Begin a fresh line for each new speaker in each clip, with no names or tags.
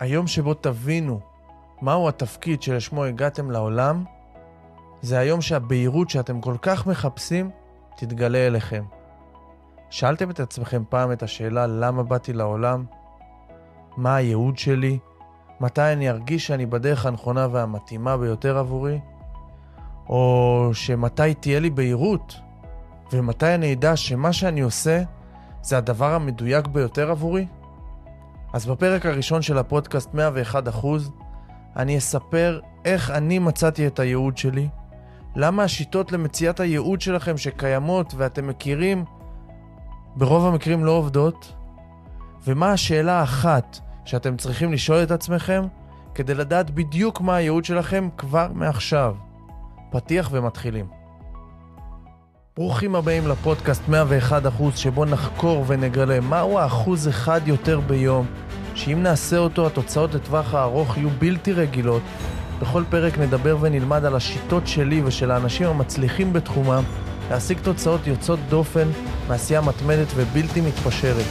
היום שבו תבינו מהו התפקיד שלשמו הגעתם לעולם, זה היום שהבהירות שאתם כל כך מחפשים תתגלה אליכם. שאלתם את עצמכם פעם את השאלה למה באתי לעולם? מה הייעוד שלי? מתי אני ארגיש שאני בדרך הנכונה והמתאימה ביותר עבורי? או שמתי תהיה לי בהירות? ומתי אני אדע שמה שאני עושה זה הדבר המדויק ביותר עבורי? אז בפרק הראשון של הפודקאסט 101 אני אספר איך אני מצאתי את הייעוד שלי, למה השיטות למציאת הייעוד שלכם שקיימות ואתם מכירים, ברוב המקרים לא עובדות, ומה השאלה האחת שאתם צריכים לשאול את עצמכם כדי לדעת בדיוק מה הייעוד שלכם כבר מעכשיו. פתיח ומתחילים. ברוכים הבאים לפודקאסט 101% שבו נחקור ונגלה מהו האחוז אחד יותר ביום, שאם נעשה אותו התוצאות לטווח הארוך יהיו בלתי רגילות. בכל פרק נדבר ונלמד על השיטות שלי ושל האנשים המצליחים בתחומם להשיג תוצאות יוצאות דופן מעשייה מתמדת ובלתי מתפשרת.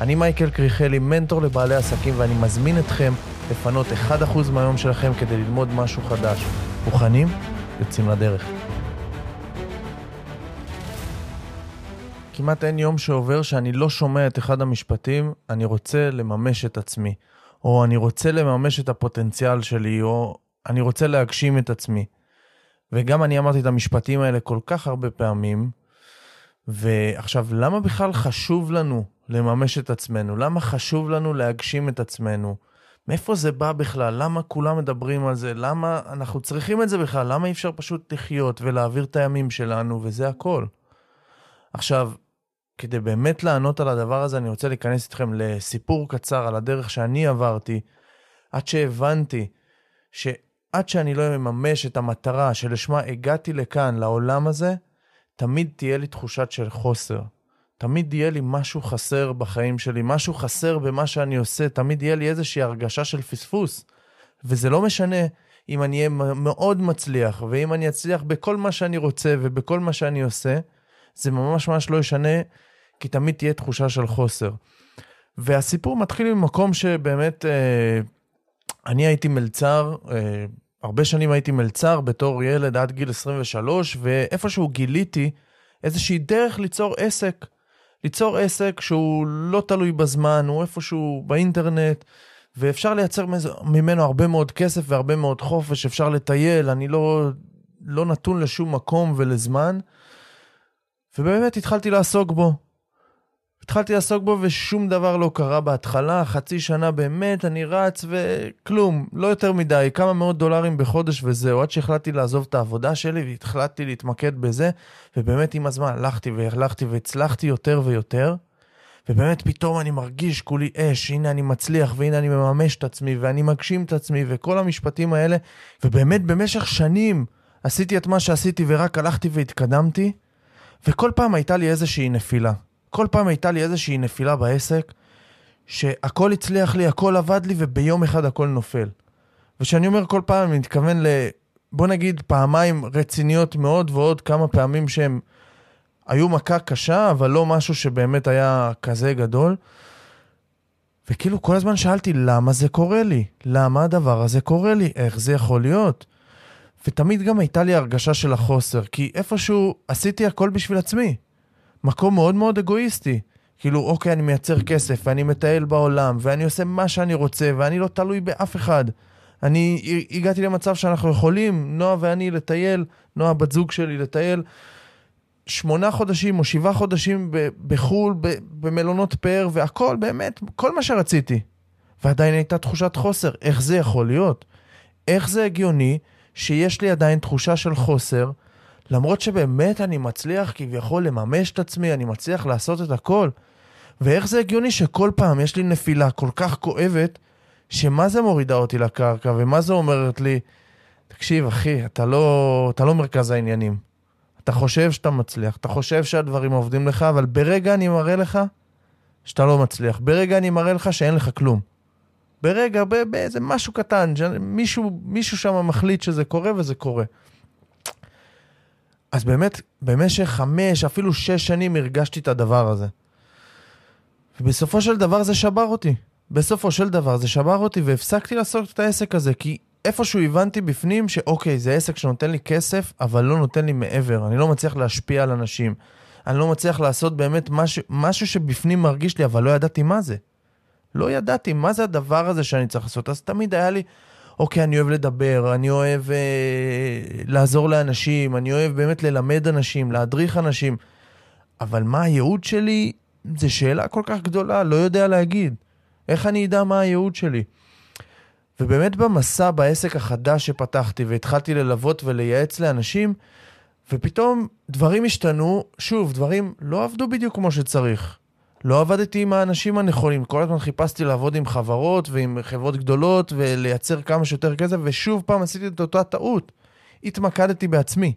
אני מייקל קריכלי, מנטור לבעלי עסקים, ואני מזמין אתכם לפנות 1% מהיום שלכם כדי ללמוד משהו חדש. מוכנים? יוצאים לדרך. כמעט אין יום שעובר שאני לא שומע את אחד המשפטים, אני רוצה לממש את עצמי, או אני רוצה לממש את הפוטנציאל שלי, או אני רוצה להגשים את עצמי. וגם אני אמרתי את המשפטים האלה כל כך הרבה פעמים, ועכשיו, למה בכלל חשוב לנו לממש את עצמנו? למה חשוב לנו להגשים את עצמנו? מאיפה זה בא בכלל? למה כולם מדברים על זה? למה אנחנו צריכים את זה בכלל? למה אי אפשר פשוט לחיות ולהעביר את הימים שלנו, וזה הכל? עכשיו, כדי באמת לענות על הדבר הזה, אני רוצה להיכנס איתכם לסיפור קצר על הדרך שאני עברתי, עד שהבנתי שעד שאני לא מממש את המטרה שלשמה הגעתי לכאן, לעולם הזה, תמיד תהיה לי תחושת של חוסר. תמיד יהיה לי משהו חסר בחיים שלי, משהו חסר במה שאני עושה, תמיד יהיה לי איזושהי הרגשה של פספוס. וזה לא משנה אם אני אהיה מאוד מצליח, ואם אני אצליח בכל מה שאני רוצה ובכל מה שאני עושה, זה ממש ממש לא ישנה, כי תמיד תהיה תחושה של חוסר. והסיפור מתחיל ממקום שבאמת, אה, אני הייתי מלצר, אה, הרבה שנים הייתי מלצר בתור ילד עד גיל 23, ואיפשהו גיליתי איזושהי דרך ליצור עסק. ליצור עסק שהוא לא תלוי בזמן, הוא איפשהו באינטרנט, ואפשר לייצר ממנו הרבה מאוד כסף והרבה מאוד חופש, אפשר לטייל, אני לא, לא נתון לשום מקום ולזמן. ובאמת התחלתי לעסוק בו. התחלתי לעסוק בו ושום דבר לא קרה בהתחלה, חצי שנה באמת, אני רץ וכלום, לא יותר מדי, כמה מאות דולרים בחודש וזהו, עד שהחלטתי לעזוב את העבודה שלי והחלטתי להתמקד בזה, ובאמת עם הזמן הלכתי והלכתי והצלחתי יותר ויותר, ובאמת פתאום אני מרגיש כולי אש, הנה אני מצליח והנה אני מממש את עצמי ואני מגשים את עצמי וכל המשפטים האלה, ובאמת במשך שנים עשיתי את מה שעשיתי ורק הלכתי והתקדמתי, וכל פעם הייתה לי איזושהי נפילה. כל פעם הייתה לי איזושהי נפילה בעסק, שהכל הצליח לי, הכל עבד לי, וביום אחד הכל נופל. וכשאני אומר כל פעם, אני מתכוון ל... בוא נגיד פעמיים רציניות מאוד, ועוד כמה פעמים שהם היו מכה קשה, אבל לא משהו שבאמת היה כזה גדול. וכאילו כל הזמן שאלתי, למה זה קורה לי? למה הדבר הזה קורה לי? איך זה יכול להיות? ותמיד גם הייתה לי הרגשה של החוסר, כי איפשהו עשיתי הכל בשביל עצמי. מקום מאוד מאוד אגואיסטי. כאילו, אוקיי, אני מייצר כסף, ואני מטייל בעולם, ואני עושה מה שאני רוצה, ואני לא תלוי באף אחד. אני הגעתי למצב שאנחנו יכולים, נועה ואני, לטייל, נועה בת זוג שלי, לטייל שמונה חודשים או שבעה חודשים בחו"ל, במלונות פאר, והכל, באמת, כל מה שרציתי. ועדיין הייתה תחושת חוסר. איך זה יכול להיות? איך זה הגיוני שיש לי עדיין תחושה של חוסר, למרות שבאמת אני מצליח כביכול לממש את עצמי, אני מצליח לעשות את הכל. ואיך זה הגיוני שכל פעם יש לי נפילה כל כך כואבת, שמה זה מורידה אותי לקרקע, ומה זה אומרת לי, תקשיב, אחי, אתה לא, אתה לא מרכז העניינים. אתה חושב שאתה מצליח, אתה חושב שהדברים עובדים לך, אבל ברגע אני מראה לך שאתה לא מצליח. ברגע אני מראה לך שאין לך כלום. ברגע, באיזה משהו קטן, מישהו, מישהו שם מחליט שזה קורה וזה קורה. אז באמת, במשך חמש, אפילו שש שנים הרגשתי את הדבר הזה. ובסופו של דבר זה שבר אותי. בסופו של דבר זה שבר אותי והפסקתי לעשות את העסק הזה, כי איפשהו הבנתי בפנים שאוקיי, זה עסק שנותן לי כסף, אבל לא נותן לי מעבר. אני לא מצליח להשפיע על אנשים. אני לא מצליח לעשות באמת משהו, משהו שבפנים מרגיש לי, אבל לא ידעתי מה זה. לא ידעתי מה זה הדבר הזה שאני צריך לעשות. אז תמיד היה לי, אוקיי, אני אוהב לדבר, אני אוהב אה, לעזור לאנשים, אני אוהב באמת ללמד אנשים, להדריך אנשים, אבל מה הייעוד שלי, זו שאלה כל כך גדולה, לא יודע להגיד. איך אני אדע מה הייעוד שלי? ובאמת במסע, בעסק החדש שפתחתי והתחלתי ללוות ולייעץ לאנשים, ופתאום דברים השתנו, שוב, דברים לא עבדו בדיוק כמו שצריך. לא עבדתי עם האנשים הנכונים, כל הזמן חיפשתי לעבוד עם חברות ועם חברות גדולות ולייצר כמה שיותר כסף, ושוב פעם עשיתי את אותה טעות. התמקדתי בעצמי.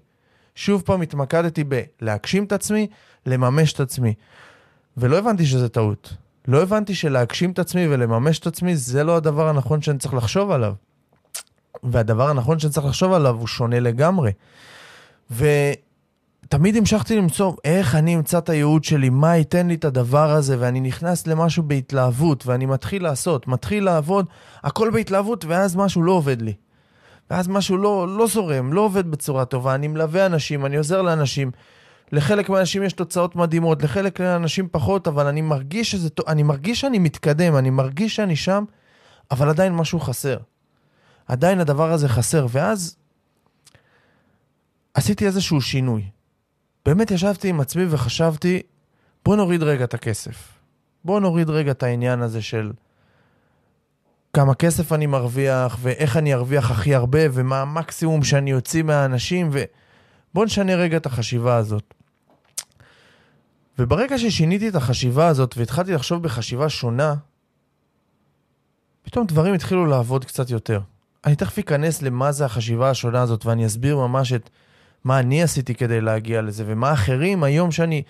שוב פעם התמקדתי בלהגשים את עצמי, לממש את עצמי. ולא הבנתי שזה טעות. לא הבנתי שלהגשים את עצמי ולממש את עצמי זה לא הדבר הנכון שאני צריך לחשוב עליו. והדבר הנכון שאני צריך לחשוב עליו הוא שונה לגמרי. ותמיד המשכתי למצוא איך אני אמצא את הייעוד שלי, מה ייתן לי את הדבר הזה, ואני נכנס למשהו בהתלהבות, ואני מתחיל לעשות, מתחיל לעבוד, הכל בהתלהבות, ואז משהו לא עובד לי. ואז משהו לא, לא זורם, לא עובד בצורה טובה, אני מלווה אנשים, אני עוזר לאנשים. לחלק מהאנשים יש תוצאות מדהימות, לחלק מהאנשים פחות, אבל אני מרגיש שזה, אני מרגיש שאני מתקדם, אני מרגיש שאני שם, אבל עדיין משהו חסר. עדיין הדבר הזה חסר, ואז עשיתי איזשהו שינוי. באמת ישבתי עם עצמי וחשבתי, בוא נוריד רגע את הכסף. בוא נוריד רגע את העניין הזה של כמה כסף אני מרוויח, ואיך אני ארוויח הכי הרבה, ומה המקסימום שאני אוציא מהאנשים, ובוא נשנה רגע את החשיבה הזאת. וברגע ששיניתי את החשיבה הזאת והתחלתי לחשוב בחשיבה שונה, פתאום דברים התחילו לעבוד קצת יותר. אני תכף אכנס למה זה החשיבה השונה הזאת ואני אסביר ממש את מה אני עשיתי כדי להגיע לזה ומה אחרים, היום שאני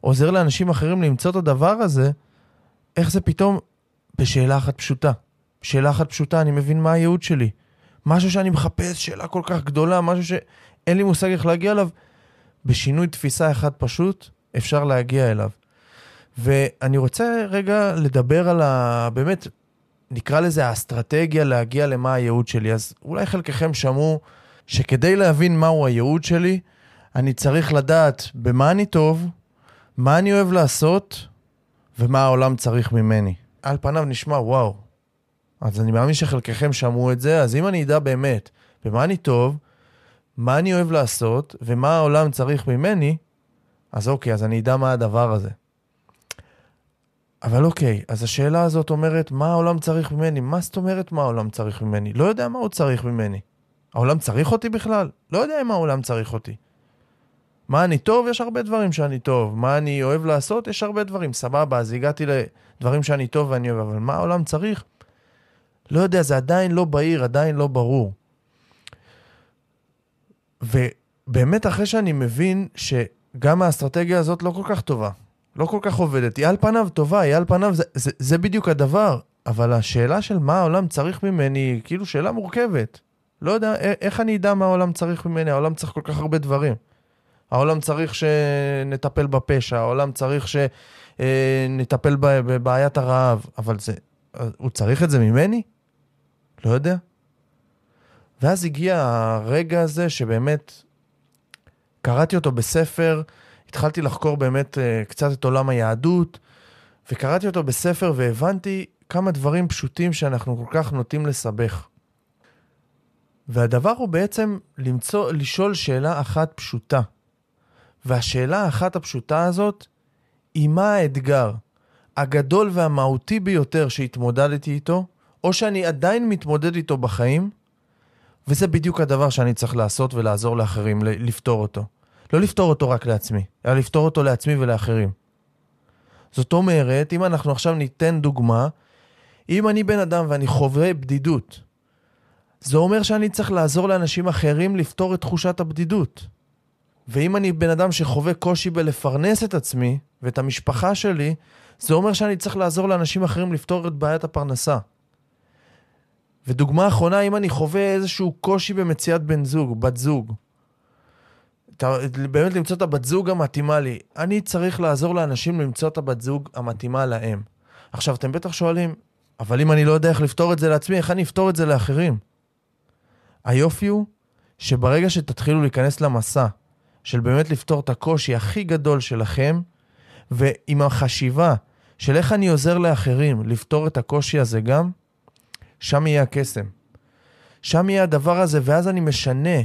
עוזר לאנשים אחרים למצוא את הדבר הזה, איך זה פתאום בשאלה אחת פשוטה. שאלה אחת פשוטה, אני מבין מה הייעוד שלי. משהו שאני מחפש, שאלה כל כך גדולה, משהו שאין לי מושג איך להגיע אליו. בשינוי תפיסה אחד פשוט, אפשר להגיע אליו. ואני רוצה רגע לדבר על ה... באמת, נקרא לזה האסטרטגיה להגיע למה הייעוד שלי. אז אולי חלקכם שמעו שכדי להבין מהו הייעוד שלי, אני צריך לדעת במה אני טוב, מה אני אוהב לעשות ומה העולם צריך ממני. על פניו נשמע וואו. אז אני מאמין שחלקכם שמעו את זה, אז אם אני אדע באמת במה אני טוב, מה אני אוהב לעשות ומה העולם צריך ממני, אז אוקיי, אז אני אדע מה הדבר הזה. אבל אוקיי, אז השאלה הזאת אומרת, מה העולם צריך ממני? מה זאת אומרת מה העולם צריך ממני? לא יודע מה הוא צריך ממני. העולם צריך אותי בכלל? לא יודע אם העולם צריך אותי. מה אני טוב? יש הרבה דברים שאני טוב. מה אני אוהב לעשות? יש הרבה דברים. סבבה, אז הגעתי לדברים שאני טוב ואני אוהב, אבל מה העולם צריך? לא יודע, זה עדיין לא בהיר, עדיין לא ברור. ובאמת, אחרי שאני מבין ש... גם האסטרטגיה הזאת לא כל כך טובה. לא כל כך עובדת. היא על פניו טובה, היא על פניו, זה, זה, זה בדיוק הדבר. אבל השאלה של מה העולם צריך ממני היא כאילו שאלה מורכבת. לא יודע, איך אני אדע מה העולם צריך ממני? העולם צריך כל כך הרבה דברים. העולם צריך שנטפל בפשע, העולם צריך שנטפל אה, בבעיית הרעב, אבל זה, הוא צריך את זה ממני? לא יודע. ואז הגיע הרגע הזה שבאמת קראתי אותו בספר, התחלתי לחקור באמת uh, קצת את עולם היהדות, וקראתי אותו בספר והבנתי כמה דברים פשוטים שאנחנו כל כך נוטים לסבך. והדבר הוא בעצם למצוא, לשאול שאלה אחת פשוטה. והשאלה האחת הפשוטה הזאת היא מה האתגר הגדול והמהותי ביותר שהתמודדתי איתו, או שאני עדיין מתמודד איתו בחיים, וזה בדיוק הדבר שאני צריך לעשות ולעזור לאחרים לפתור אותו. לא לפתור אותו רק לעצמי, אלא לפתור אותו לעצמי ולאחרים. זאת אומרת, אם אנחנו עכשיו ניתן דוגמה, אם אני בן אדם ואני חווה בדידות, זה אומר שאני צריך לעזור לאנשים אחרים לפתור את תחושת הבדידות. ואם אני בן אדם שחווה קושי בלפרנס את עצמי ואת המשפחה שלי, זה אומר שאני צריך לעזור לאנשים אחרים לפתור את בעיית הפרנסה. ודוגמה אחרונה, אם אני חווה איזשהו קושי במציאת בן זוג, בת זוג, באמת למצוא את הבת זוג המתאימה לי. אני צריך לעזור לאנשים למצוא את הבת זוג המתאימה להם. עכשיו, אתם בטח שואלים, אבל אם אני לא יודע איך לפתור את זה לעצמי, איך אני אפתור את זה לאחרים? היופי הוא שברגע שתתחילו להיכנס למסע של באמת לפתור את הקושי הכי גדול שלכם, ועם החשיבה של איך אני עוזר לאחרים לפתור את הקושי הזה גם, שם יהיה הקסם. שם יהיה הדבר הזה, ואז אני משנה.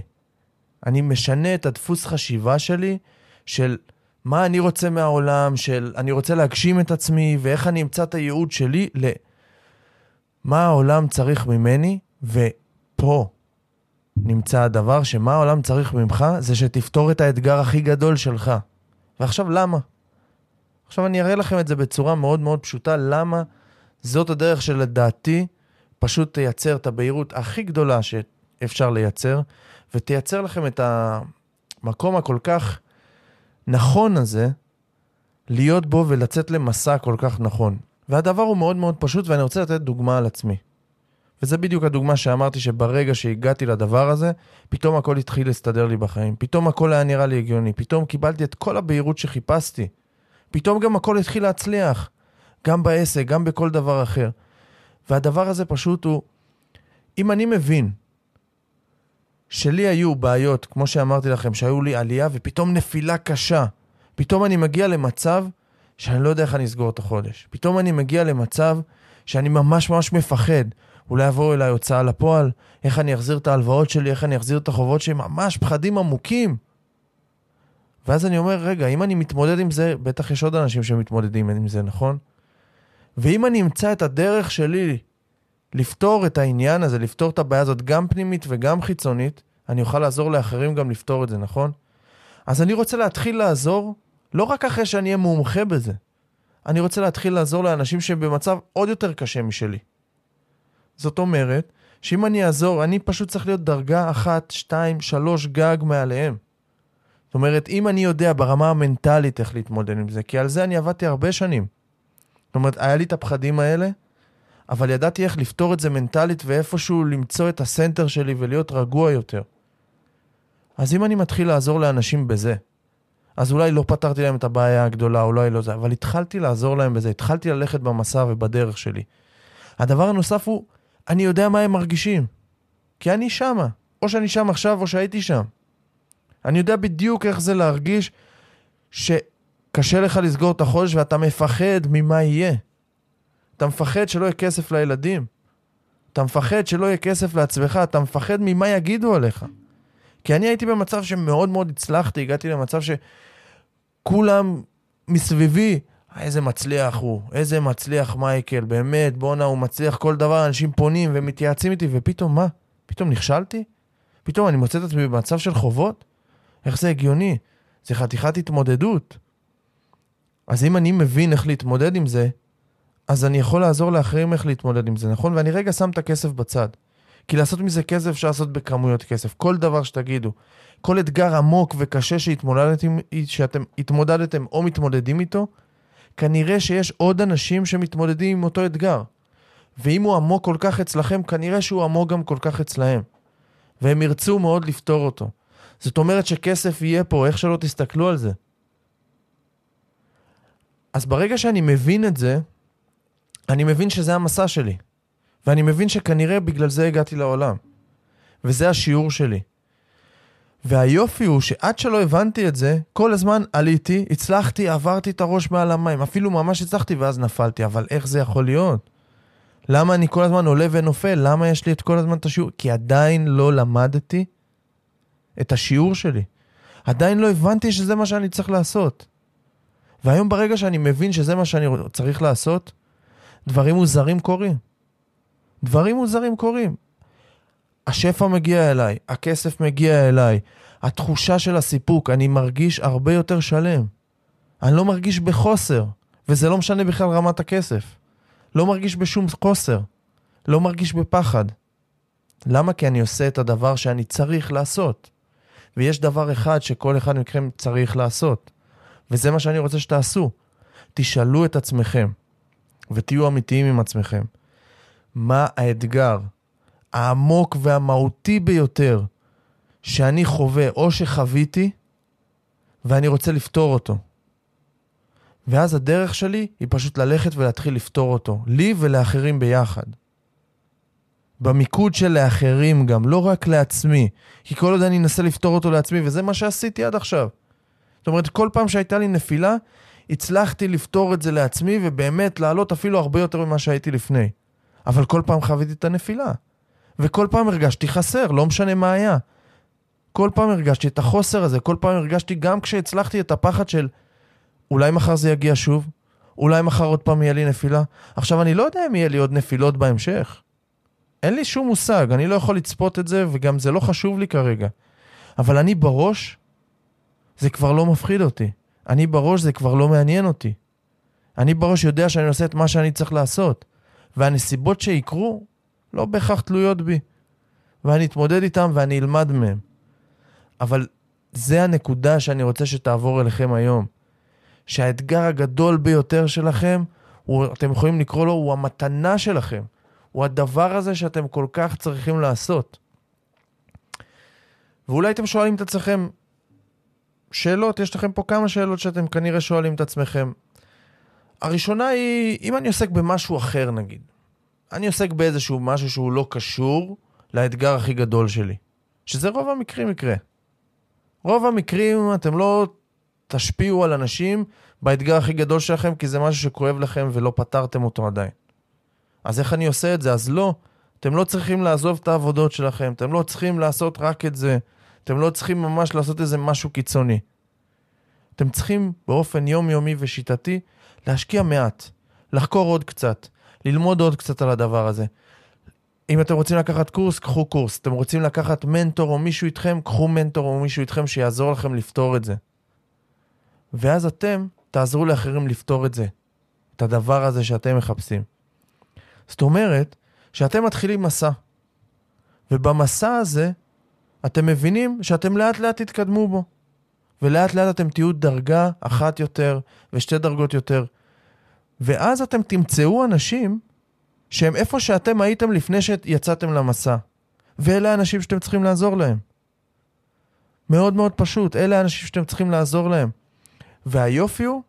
אני משנה את הדפוס חשיבה שלי של מה אני רוצה מהעולם, של אני רוצה להגשים את עצמי, ואיך אני אמצא את הייעוד שלי, למה העולם צריך ממני, ופה נמצא הדבר שמה העולם צריך ממך, זה שתפתור את האתגר הכי גדול שלך. ועכשיו למה? עכשיו אני אראה לכם את זה בצורה מאוד מאוד פשוטה, למה זאת הדרך שלדעתי פשוט תייצר את הבהירות הכי גדולה שאפשר לייצר, ותייצר לכם את המקום הכל כך נכון הזה, להיות בו ולצאת למסע כל כך נכון. והדבר הוא מאוד מאוד פשוט, ואני רוצה לתת דוגמה על עצמי. וזה בדיוק הדוגמה שאמרתי שברגע שהגעתי לדבר הזה, פתאום הכל התחיל להסתדר לי בחיים. פתאום הכל היה נראה לי הגיוני. פתאום קיבלתי את כל הבהירות שחיפשתי. פתאום גם הכל התחיל להצליח. גם בעסק, גם בכל דבר אחר. והדבר הזה פשוט הוא, אם אני מבין שלי היו בעיות, כמו שאמרתי לכם, שהיו לי עלייה ופתאום נפילה קשה, פתאום אני מגיע למצב שאני לא יודע איך אני אסגור את החודש. פתאום אני מגיע למצב שאני ממש ממש מפחד. אולי יבואו אליי הוצאה לפועל, איך אני אחזיר את ההלוואות שלי, איך אני אחזיר את החובות שלי, ממש פחדים עמוקים. ואז אני אומר, רגע, אם אני מתמודד עם זה, בטח יש עוד אנשים שמתמודדים עם זה, נכון? ואם אני אמצא את הדרך שלי לפתור את העניין הזה, לפתור את הבעיה הזאת גם פנימית וגם חיצונית, אני אוכל לעזור לאחרים גם לפתור את זה, נכון? אז אני רוצה להתחיל לעזור, לא רק אחרי שאני אהיה מומחה בזה, אני רוצה להתחיל לעזור לאנשים שהם במצב עוד יותר קשה משלי. זאת אומרת, שאם אני אעזור, אני פשוט צריך להיות דרגה אחת, שתיים, שלוש גג מעליהם. זאת אומרת, אם אני יודע ברמה המנטלית איך להתמודד עם זה, כי על זה אני עבדתי הרבה שנים. זאת אומרת, היה לי את הפחדים האלה, אבל ידעתי איך לפתור את זה מנטלית ואיפשהו למצוא את הסנטר שלי ולהיות רגוע יותר. אז אם אני מתחיל לעזור לאנשים בזה, אז אולי לא פתרתי להם את הבעיה הגדולה, אולי לא זה, אבל התחלתי לעזור להם בזה, התחלתי ללכת במסע ובדרך שלי. הדבר הנוסף הוא, אני יודע מה הם מרגישים. כי אני שמה. או שאני שם עכשיו או שהייתי שם. אני יודע בדיוק איך זה להרגיש שקשה לך לסגור את החודש ואתה מפחד ממה יהיה. אתה מפחד שלא יהיה כסף לילדים. אתה מפחד שלא יהיה כסף לעצמך, אתה מפחד ממה יגידו עליך. כי אני הייתי במצב שמאוד מאוד הצלחתי, הגעתי למצב שכולם מסביבי, איזה מצליח הוא, איזה מצליח מייקל, באמת, בואנה, הוא מצליח כל דבר, אנשים פונים ומתייעצים איתי, ופתאום מה? פתאום נכשלתי? פתאום אני מוצא את עצמי במצב של חובות? איך זה הגיוני? זה חתיכת התמודדות. אז אם אני מבין איך להתמודד עם זה, אז אני יכול לעזור לאחרים איך להתמודד עם זה, נכון? ואני רגע שם את הכסף בצד. כי לעשות מזה כסף אפשר לעשות בכמויות כסף. כל דבר שתגידו, כל אתגר עמוק וקשה שהתמודדתם, שאתם התמודדתם או מתמודדים איתו, כנראה שיש עוד אנשים שמתמודדים עם אותו אתגר. ואם הוא עמוק כל כך אצלכם, כנראה שהוא עמוק גם כל כך אצלהם. והם ירצו מאוד לפתור אותו. זאת אומרת שכסף יהיה פה, איך שלא תסתכלו על זה. אז ברגע שאני מבין את זה, אני מבין שזה המסע שלי. ואני מבין שכנראה בגלל זה הגעתי לעולם. וזה השיעור שלי. והיופי הוא שעד שלא הבנתי את זה, כל הזמן עליתי, הצלחתי, עברתי את הראש מעל המים. אפילו ממש הצלחתי ואז נפלתי, אבל איך זה יכול להיות? למה אני כל הזמן עולה ונופל? למה יש לי את כל הזמן את השיעור? כי עדיין לא למדתי את השיעור שלי. עדיין לא הבנתי שזה מה שאני צריך לעשות. והיום ברגע שאני מבין שזה מה שאני צריך לעשות, דברים מוזרים קורים. דברים מוזרים קורים. השפע מגיע אליי, הכסף מגיע אליי, התחושה של הסיפוק, אני מרגיש הרבה יותר שלם. אני לא מרגיש בחוסר, וזה לא משנה בכלל רמת הכסף. לא מרגיש בשום חוסר, לא מרגיש בפחד. למה? כי אני עושה את הדבר שאני צריך לעשות. ויש דבר אחד שכל אחד מכם צריך לעשות, וזה מה שאני רוצה שתעשו. תשאלו את עצמכם, ותהיו אמיתיים עם עצמכם. מה האתגר העמוק והמהותי ביותר שאני חווה או שחוויתי, ואני רוצה לפתור אותו. ואז הדרך שלי היא פשוט ללכת ולהתחיל לפתור אותו, לי ולאחרים ביחד. במיקוד של לאחרים גם, לא רק לעצמי. כי כל עוד אני אנסה לפתור אותו לעצמי, וזה מה שעשיתי עד עכשיו. זאת אומרת, כל פעם שהייתה לי נפילה, הצלחתי לפתור את זה לעצמי, ובאמת לעלות אפילו הרבה יותר ממה שהייתי לפני. אבל כל פעם חוויתי את הנפילה. וכל פעם הרגשתי חסר, לא משנה מה היה. כל פעם הרגשתי את החוסר הזה, כל פעם הרגשתי גם כשהצלחתי את הפחד של אולי מחר זה יגיע שוב, אולי מחר עוד פעם יהיה לי נפילה. עכשיו, אני לא יודע אם יהיה לי עוד נפילות בהמשך. אין לי שום מושג, אני לא יכול לצפות את זה, וגם זה לא חשוב לי כרגע. אבל אני בראש, זה כבר לא מפחיד אותי. אני בראש, זה כבר לא מעניין אותי. אני בראש יודע שאני עושה את מה שאני צריך לעשות. והנסיבות שיקרו, לא בהכרח תלויות בי. ואני אתמודד איתם ואני אלמד מהם. אבל זה הנקודה שאני רוצה שתעבור אליכם היום. שהאתגר הגדול ביותר שלכם, הוא, אתם יכולים לקרוא לו, הוא המתנה שלכם. הוא הדבר הזה שאתם כל כך צריכים לעשות. ואולי אתם שואלים את עצמכם שאלות, יש לכם פה כמה שאלות שאתם כנראה שואלים את עצמכם. הראשונה היא, אם אני עוסק במשהו אחר נגיד, אני עוסק באיזשהו משהו שהוא לא קשור לאתגר הכי גדול שלי, שזה רוב המקרים יקרה. רוב המקרים אתם לא תשפיעו על אנשים באתגר הכי גדול שלכם, כי זה משהו שכואב לכם ולא פתרתם אותו עדיין. אז איך אני עושה את זה? אז לא, אתם לא צריכים לעזוב את העבודות שלכם, אתם לא צריכים לעשות רק את זה, אתם לא צריכים ממש לעשות איזה משהו קיצוני. אתם צריכים באופן יומיומי ושיטתי להשקיע מעט, לחקור עוד קצת, ללמוד עוד קצת על הדבר הזה. אם אתם רוצים לקחת קורס, קחו קורס. אתם רוצים לקחת מנטור או מישהו איתכם, קחו מנטור או מישהו איתכם שיעזור לכם לפתור את זה. ואז אתם תעזרו לאחרים לפתור את זה, את הדבר הזה שאתם מחפשים. זאת אומרת, שאתם מתחילים מסע, ובמסע הזה אתם מבינים שאתם לאט לאט תתקדמו בו, ולאט לאט אתם תהיו דרגה אחת יותר ושתי דרגות יותר, ואז אתם תמצאו אנשים שהם איפה שאתם הייתם לפני שיצאתם למסע, ואלה האנשים שאתם צריכים לעזור להם. מאוד מאוד פשוט, אלה האנשים שאתם צריכים לעזור להם. והיופי הוא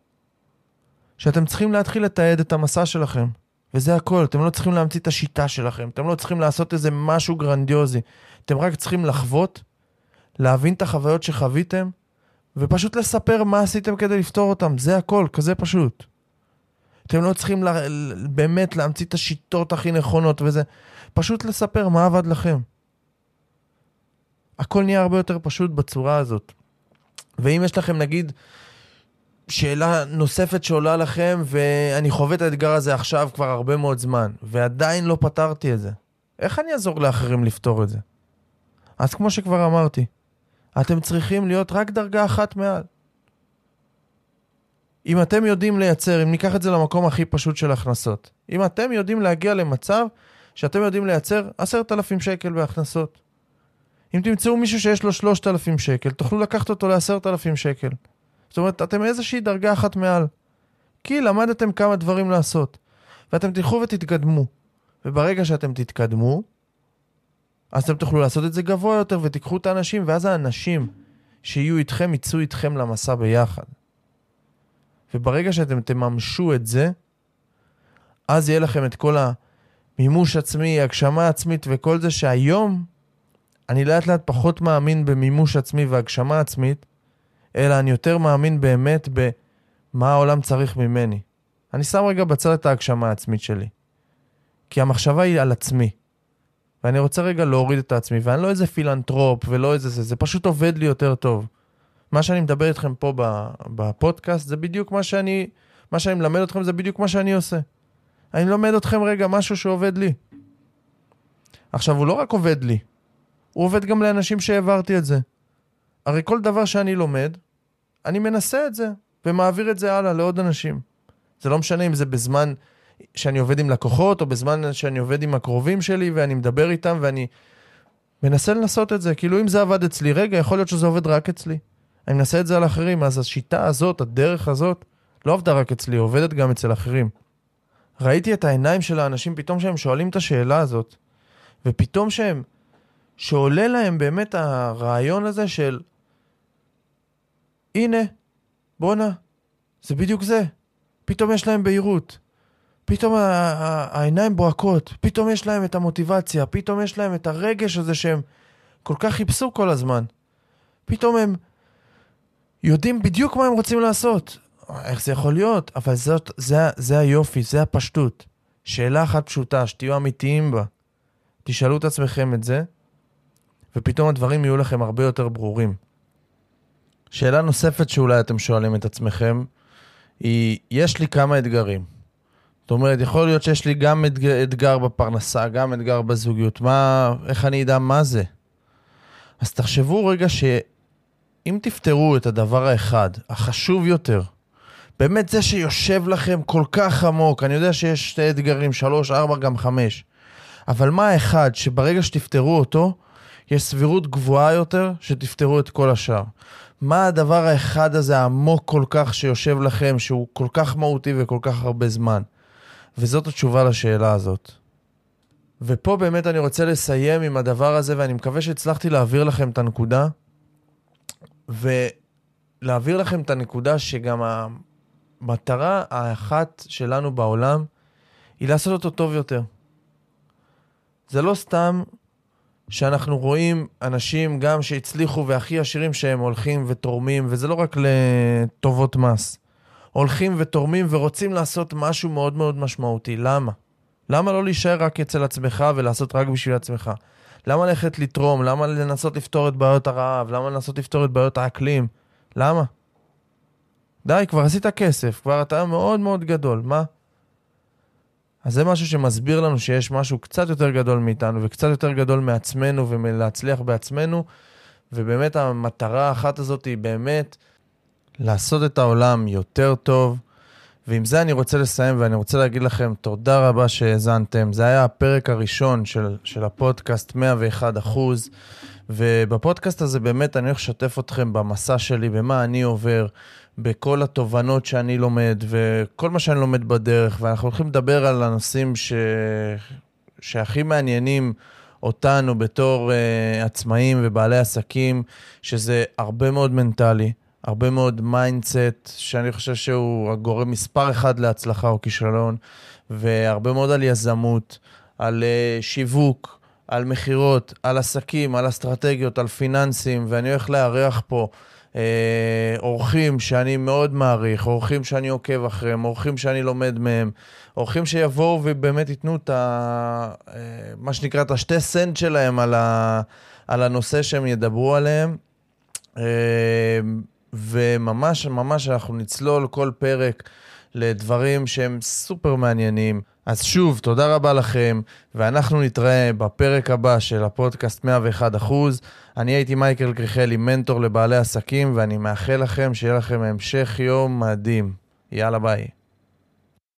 שאתם צריכים להתחיל לתעד את המסע שלכם. וזה הכל, אתם לא צריכים להמציא את השיטה שלכם, אתם לא צריכים לעשות איזה משהו גרנדיוזי. אתם רק צריכים לחוות, להבין את החוויות שחוויתם, ופשוט לספר מה עשיתם כדי לפתור אותם. זה הכל, כזה פשוט. אתם לא צריכים לה, באמת להמציא את השיטות הכי נכונות וזה, פשוט לספר מה עבד לכם. הכל נהיה הרבה יותר פשוט בצורה הזאת. ואם יש לכם נגיד שאלה נוספת שעולה לכם, ואני חווה את האתגר הזה עכשיו כבר הרבה מאוד זמן, ועדיין לא פתרתי את זה. איך אני אעזור לאחרים לפתור את זה? אז כמו שכבר אמרתי, אתם צריכים להיות רק דרגה אחת מעל. אם אתם יודעים לייצר, אם ניקח את זה למקום הכי פשוט של הכנסות, אם אתם יודעים להגיע למצב שאתם יודעים לייצר עשרת אלפים שקל בהכנסות. אם תמצאו מישהו שיש לו שלושת אלפים שקל, תוכלו לקחת אותו לעשרת אלפים שקל. זאת אומרת, אתם איזושהי דרגה אחת מעל. כי למדתם כמה דברים לעשות. ואתם תלכו ותתקדמו. וברגע שאתם תתקדמו, אז אתם תוכלו לעשות את זה גבוה יותר ותיקחו את האנשים, ואז האנשים שיהיו איתכם יצאו איתכם למסע ביחד. וברגע שאתם תממשו את זה, אז יהיה לכם את כל המימוש עצמי, הגשמה עצמית וכל זה שהיום אני לאט לאט פחות מאמין במימוש עצמי והגשמה עצמית, אלא אני יותר מאמין באמת במה העולם צריך ממני. אני שם רגע בצד את ההגשמה העצמית שלי. כי המחשבה היא על עצמי. ואני רוצה רגע להוריד את העצמי, ואני לא איזה פילנטרופ ולא איזה זה, זה פשוט עובד לי יותר טוב. מה שאני מדבר איתכם פה בפודקאסט זה בדיוק מה שאני, מה שאני מלמד אתכם זה בדיוק מה שאני עושה. אני מלמד אתכם רגע משהו שעובד לי. עכשיו, הוא לא רק עובד לי, הוא עובד גם לאנשים שהעברתי את זה. הרי כל דבר שאני לומד, אני מנסה את זה, ומעביר את זה הלאה לעוד אנשים. זה לא משנה אם זה בזמן שאני עובד עם לקוחות, או בזמן שאני עובד עם הקרובים שלי, ואני מדבר איתם, ואני מנסה לנסות את זה. כאילו, אם זה עבד אצלי, רגע, יכול להיות שזה עובד רק אצלי. אני מנסה את זה על אחרים, אז השיטה הזאת, הדרך הזאת, לא עבדה רק אצלי, עובדת גם אצל אחרים. ראיתי את העיניים של האנשים פתאום שהם שואלים את השאלה הזאת, ופתאום שהם, שעולה להם באמת הרעיון הזה של, הנה, בואנה, זה בדיוק זה. פתאום יש להם בהירות. פתאום העיניים בוהקות, פתאום יש להם את המוטיבציה, פתאום יש להם את הרגש הזה שהם כל כך חיפשו כל הזמן. פתאום הם יודעים בדיוק מה הם רוצים לעשות. איך זה יכול להיות? אבל זאת, זה, זה היופי, זה הפשטות. שאלה אחת פשוטה, שתהיו אמיתיים בה. תשאלו את עצמכם את זה, ופתאום הדברים יהיו לכם הרבה יותר ברורים. שאלה נוספת שאולי אתם שואלים את עצמכם, היא, יש לי כמה אתגרים. זאת אומרת, יכול להיות שיש לי גם אתגר, אתגר בפרנסה, גם אתגר בזוגיות. מה, איך אני אדע מה זה? אז תחשבו רגע שאם תפתרו את הדבר האחד, החשוב יותר, באמת זה שיושב לכם כל כך עמוק, אני יודע שיש שתי אתגרים, שלוש, ארבע, גם חמש, אבל מה האחד שברגע שתפתרו אותו, יש סבירות גבוהה יותר שתפתרו את כל השאר. מה הדבר האחד הזה העמוק כל כך שיושב לכם, שהוא כל כך מהותי וכל כך הרבה זמן? וזאת התשובה לשאלה הזאת. ופה באמת אני רוצה לסיים עם הדבר הזה, ואני מקווה שהצלחתי להעביר לכם את הנקודה, ולהעביר לכם את הנקודה שגם המטרה האחת שלנו בעולם היא לעשות אותו טוב יותר. זה לא סתם שאנחנו רואים אנשים גם שהצליחו והכי עשירים שהם הולכים ותורמים, וזה לא רק לטובות מס. הולכים ותורמים ורוצים לעשות משהו מאוד מאוד משמעותי. למה? למה לא להישאר רק אצל עצמך ולעשות רק בשביל עצמך? למה ללכת לתרום? למה לנסות לפתור את בעיות הרעב? למה לנסות לפתור את בעיות האקלים? למה? די, כבר עשית כסף, כבר אתה מאוד מאוד גדול, מה? אז זה משהו שמסביר לנו שיש משהו קצת יותר גדול מאיתנו וקצת יותר גדול מעצמנו ומלהצליח בעצמנו, ובאמת המטרה האחת הזאת היא באמת לעשות את העולם יותר טוב. ועם זה אני רוצה לסיים ואני רוצה להגיד לכם תודה רבה שהאזנתם. זה היה הפרק הראשון של, של הפודקאסט 101 אחוז, ובפודקאסט הזה באמת אני הולך לשתף אתכם במסע שלי, במה אני עובר, בכל התובנות שאני לומד וכל מה שאני לומד בדרך, ואנחנו הולכים לדבר על הנושאים ש... שהכי מעניינים אותנו בתור uh, עצמאים ובעלי עסקים, שזה הרבה מאוד מנטלי. הרבה מאוד mindset, שאני חושב שהוא הגורם מספר אחד להצלחה או כישלון, והרבה מאוד על יזמות, על uh, שיווק, על מכירות, על עסקים, על אסטרטגיות, על פיננסים, ואני הולך לארח פה uh, אורחים שאני מאוד מעריך, אורחים שאני עוקב אחריהם, אורחים שאני לומד מהם, אורחים שיבואו ובאמת ייתנו את ה... Uh, מה שנקרא, את השתי סנט שלהם על, ה, על הנושא שהם ידברו עליהם. Uh, וממש ממש אנחנו נצלול כל פרק לדברים שהם סופר מעניינים. אז שוב, תודה רבה לכם, ואנחנו נתראה בפרק הבא של הפודקאסט 101 אני הייתי מייקל קריכלי, מנטור לבעלי עסקים, ואני מאחל לכם שיהיה לכם המשך יום מדהים. יאללה ביי.